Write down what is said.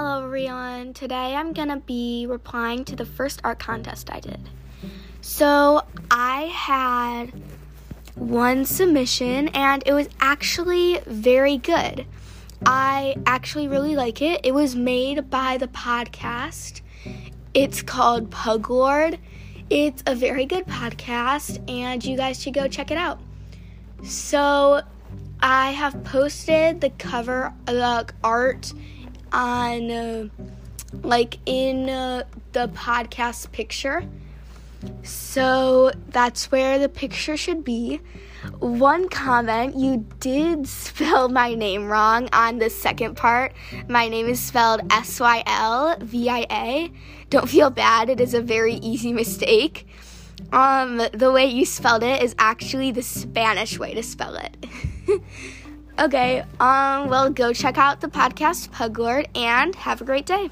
Hello, everyone. Today I'm to be replying to the first art contest I did. So I had one submission and it was actually very good. I actually really like it. It was made by the podcast. It's called Pug Lord. It's a very good podcast and you guys should go check it out. So I have posted the cover the art on uh, like in uh, the podcast picture. So that's where the picture should be. One comment, you did spell my name wrong on the second part. My name is spelled S Y L V I A. Don't feel bad, it is a very easy mistake. Um, the way you spelled it is actually the Spanish way to spell it. okay, um, well, go check out the podcast Pug Lord and have a great day.